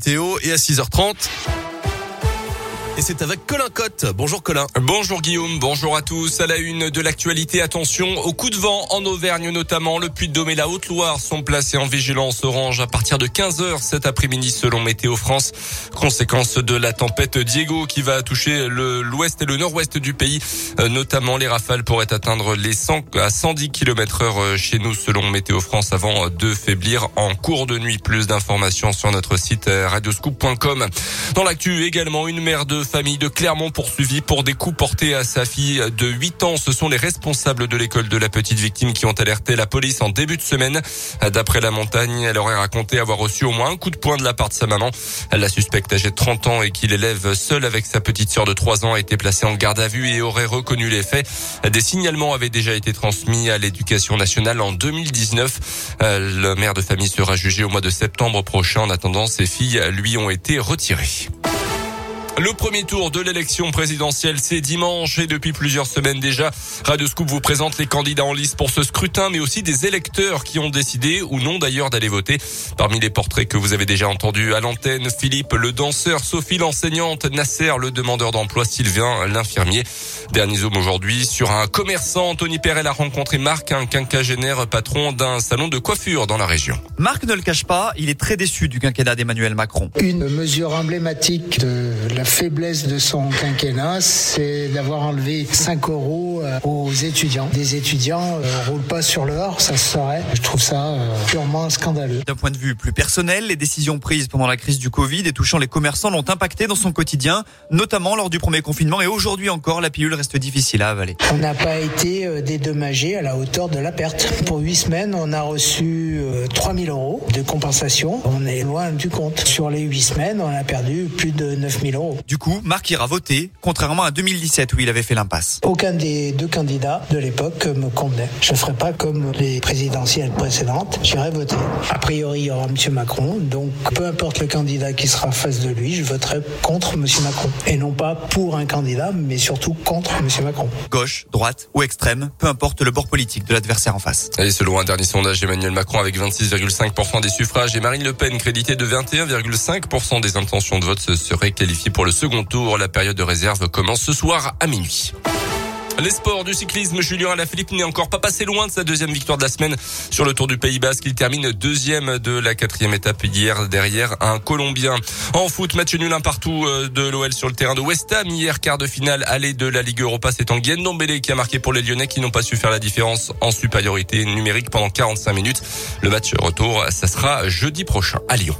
Théo et à 6h30. Et c'est avec Colin Cotte. Bonjour Colin. Bonjour Guillaume, bonjour à tous. À la une de l'actualité, attention au coup de vent en Auvergne notamment. Le Puy-de-Dôme et la Haute-Loire sont placés en vigilance orange à partir de 15 heures cet après-midi selon Météo France. Conséquence de la tempête Diego qui va toucher l'ouest et le nord-ouest du pays. Euh, notamment les rafales pourraient atteindre les 100 à 110 km heure euh, chez nous selon Météo France avant de faiblir en cours de nuit. Plus d'informations sur notre site euh, radioscoop.com. Dans l'actu également, une mère de famille de Clermont poursuivie pour des coups portés à sa fille de 8 ans. Ce sont les responsables de l'école de la petite victime qui ont alerté la police en début de semaine. D'après la montagne, elle aurait raconté avoir reçu au moins un coup de poing de la part de sa maman. La suspecte âgée de 30 ans et qui l'élève seule avec sa petite sœur de 3 ans a été placée en garde à vue et aurait reconnu les faits. Des signalements avaient déjà été transmis à l'éducation nationale en 2019. Le maire de famille sera jugé au mois de septembre prochain. En attendant, ses filles lui ont été retirées. Le premier tour de l'élection présidentielle, c'est dimanche et depuis plusieurs semaines déjà, Radio Scoop vous présente les candidats en liste pour ce scrutin, mais aussi des électeurs qui ont décidé ou non d'ailleurs d'aller voter. Parmi les portraits que vous avez déjà entendus à l'antenne, Philippe le danseur, Sophie l'enseignante, Nasser le demandeur d'emploi, Sylvain l'infirmier. Dernier zoom aujourd'hui sur un commerçant. Tony Perel a rencontré Marc, un quinquagénaire patron d'un salon de coiffure dans la région. Marc ne le cache pas, il est très déçu du quinquennat d'Emmanuel Macron. Une mesure emblématique de la faiblesse de son quinquennat, c'est d'avoir enlevé 5 euros aux étudiants. Des étudiants ne euh, roulent pas sur l'or, ça se saurait. Je trouve ça euh, purement scandaleux. D'un point de vue plus personnel, les décisions prises pendant la crise du Covid et touchant les commerçants l'ont impacté dans son quotidien, notamment lors du premier confinement et aujourd'hui encore, la pilule reste difficile à avaler. On n'a pas été dédommagé à la hauteur de la perte. Pour 8 semaines, on a reçu 3000 euros de compensation. On est loin du compte. Sur les 8 semaines, on a perdu plus de 9000 euros. Du coup, Marc ira voter, contrairement à 2017 où il avait fait l'impasse. Aucun des deux candidats de l'époque me convenait. Je ne ferai pas comme les présidentielles précédentes, j'irai voter. A priori, il y aura M. Macron, donc peu importe le candidat qui sera en face de lui, je voterai contre M. Macron. Et non pas pour un candidat, mais surtout contre M. Macron. Gauche, droite ou extrême, peu importe le bord politique de l'adversaire en face. Et selon un dernier sondage, Emmanuel Macron avec 26,5% des suffrages et Marine Le Pen crédité de 21,5% des intentions de vote se serait qualifié pour le second tour. La période de réserve commence ce soir à minuit. Les sports du cyclisme, Julien Alaphilippe n'est encore pas passé loin de sa deuxième victoire de la semaine sur le Tour du Pays Basque. Il termine deuxième de la quatrième étape hier derrière un Colombien. En foot, match nul un partout euh, de l'OL sur le terrain de West Ham. Hier, quart de finale aller de la Ligue Europa, c'est Nguyen Ndombele qui a marqué pour les Lyonnais qui n'ont pas su faire la différence en supériorité numérique pendant 45 minutes. Le match retour, ça sera jeudi prochain à Lyon.